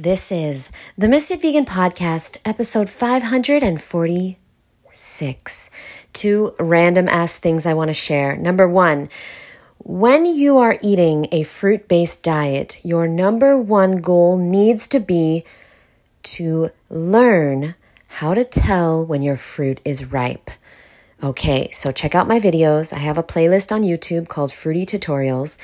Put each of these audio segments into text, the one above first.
This is the Misfit Vegan Podcast, episode 546. Two random ass things I want to share. Number one, when you are eating a fruit based diet, your number one goal needs to be to learn how to tell when your fruit is ripe. Okay, so check out my videos. I have a playlist on YouTube called Fruity Tutorials,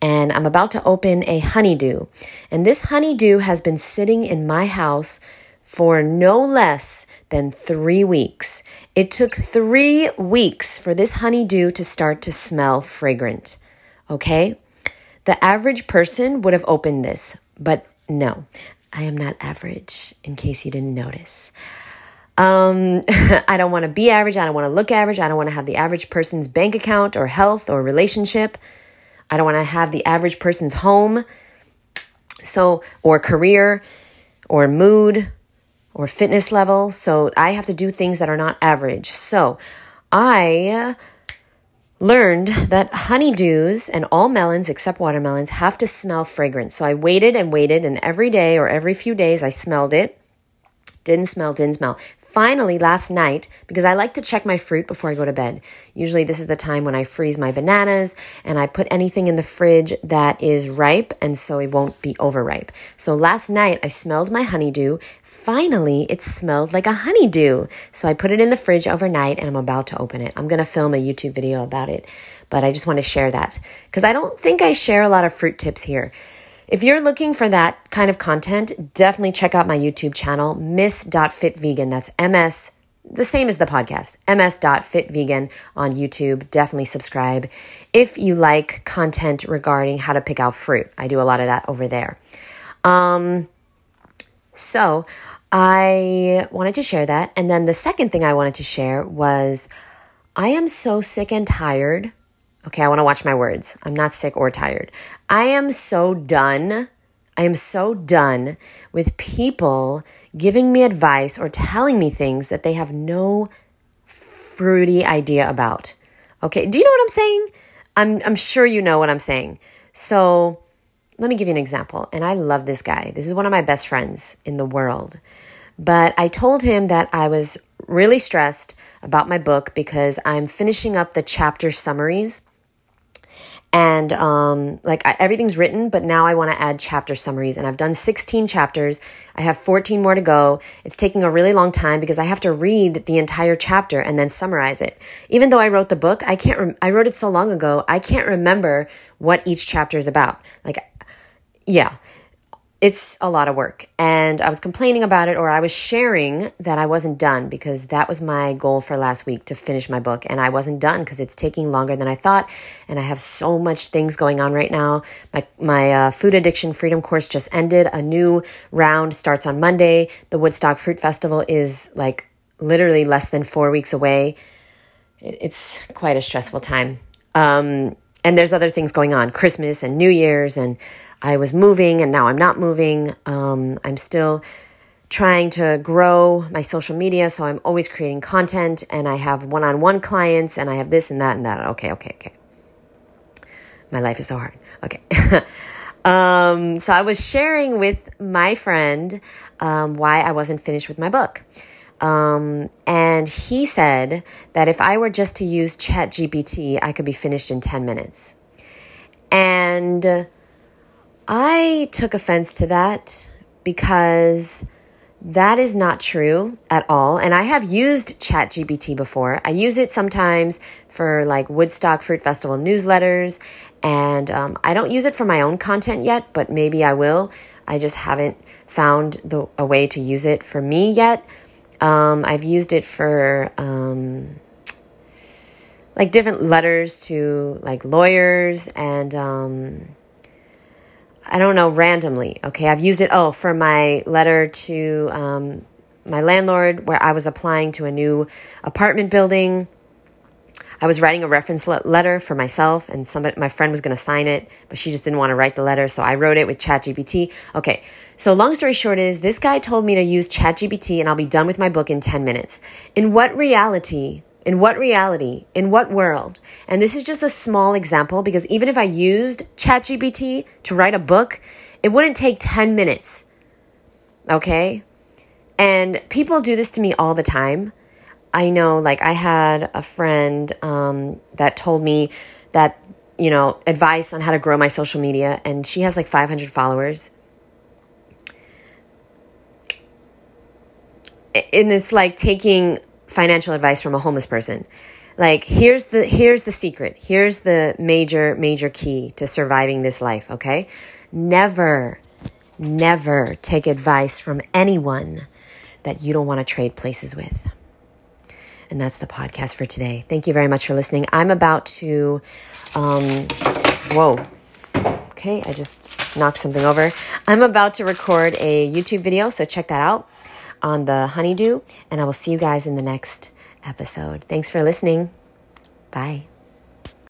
and I'm about to open a honeydew. And this honeydew has been sitting in my house for no less than three weeks. It took three weeks for this honeydew to start to smell fragrant. Okay? The average person would have opened this, but no, I am not average, in case you didn't notice. Um, I don't want to be average. I don't want to look average. I don't want to have the average person's bank account or health or relationship. I don't want to have the average person's home. So, or career or mood or fitness level. So, I have to do things that are not average. So, I learned that honeydews and all melons except watermelons have to smell fragrant. So, I waited and waited, and every day or every few days I smelled it. Didn't smell, didn't smell. Finally, last night, because I like to check my fruit before I go to bed. Usually, this is the time when I freeze my bananas and I put anything in the fridge that is ripe and so it won't be overripe. So, last night I smelled my honeydew. Finally, it smelled like a honeydew. So, I put it in the fridge overnight and I'm about to open it. I'm going to film a YouTube video about it, but I just want to share that because I don't think I share a lot of fruit tips here. If you're looking for that kind of content, definitely check out my YouTube channel, ms.fitvegan. That's MS, the same as the podcast, ms.fitvegan on YouTube. Definitely subscribe if you like content regarding how to pick out fruit. I do a lot of that over there. Um, so I wanted to share that. And then the second thing I wanted to share was I am so sick and tired Okay, I want to watch my words. I'm not sick or tired. I am so done. I am so done with people giving me advice or telling me things that they have no fruity idea about. Okay, do you know what I'm saying? I'm, I'm sure you know what I'm saying. So let me give you an example. And I love this guy. This is one of my best friends in the world. But I told him that I was really stressed about my book because I'm finishing up the chapter summaries and um, like I, everything's written but now i want to add chapter summaries. And i've done 16 chapters. I have 14 more to go. It's taking a really long time because i have to read the entire chapter and then summarize it. Even though i wrote the book i can't rem- i wrote it so long ago i can't remember what each chapter is about. Like yeah it's a lot of work. And I was complaining about it, or I was sharing that I wasn't done because that was my goal for last week to finish my book. And I wasn't done because it's taking longer than I thought. And I have so much things going on right now. My, my uh, food addiction freedom course just ended. A new round starts on Monday. The Woodstock Fruit Festival is like literally less than four weeks away. It's quite a stressful time. Um, and there's other things going on Christmas and New Year's and I was moving and now I'm not moving. Um, I'm still trying to grow my social media, so I'm always creating content and I have one on one clients and I have this and that and that. Okay, okay, okay. My life is so hard. Okay. um, so I was sharing with my friend um, why I wasn't finished with my book. Um, and he said that if I were just to use ChatGPT, I could be finished in 10 minutes. And I took offense to that because that is not true at all. And I have used ChatGPT before. I use it sometimes for like Woodstock Fruit Festival newsletters. And um, I don't use it for my own content yet, but maybe I will. I just haven't found the, a way to use it for me yet. Um, I've used it for um, like different letters to like lawyers and um, I don't know, randomly. Okay, I've used it, oh, for my letter to um, my landlord where I was applying to a new apartment building. I was writing a reference le- letter for myself, and somebody, my friend was going to sign it, but she just didn't want to write the letter, so I wrote it with ChatGPT. Okay, so long story short is this guy told me to use ChatGPT, and I'll be done with my book in 10 minutes. In what reality in what reality? In what world? And this is just a small example because even if I used ChatGPT to write a book, it wouldn't take 10 minutes Okay? And people do this to me all the time. I know, like, I had a friend um, that told me that, you know, advice on how to grow my social media, and she has like 500 followers. And it's like taking financial advice from a homeless person. Like here's the here's the secret. Here's the major major key to surviving this life, okay? Never never take advice from anyone that you don't want to trade places with. And that's the podcast for today. Thank you very much for listening. I'm about to um whoa. Okay, I just knocked something over. I'm about to record a YouTube video, so check that out on the honeydew, and I will see you guys in the next episode. Thanks for listening. Bye.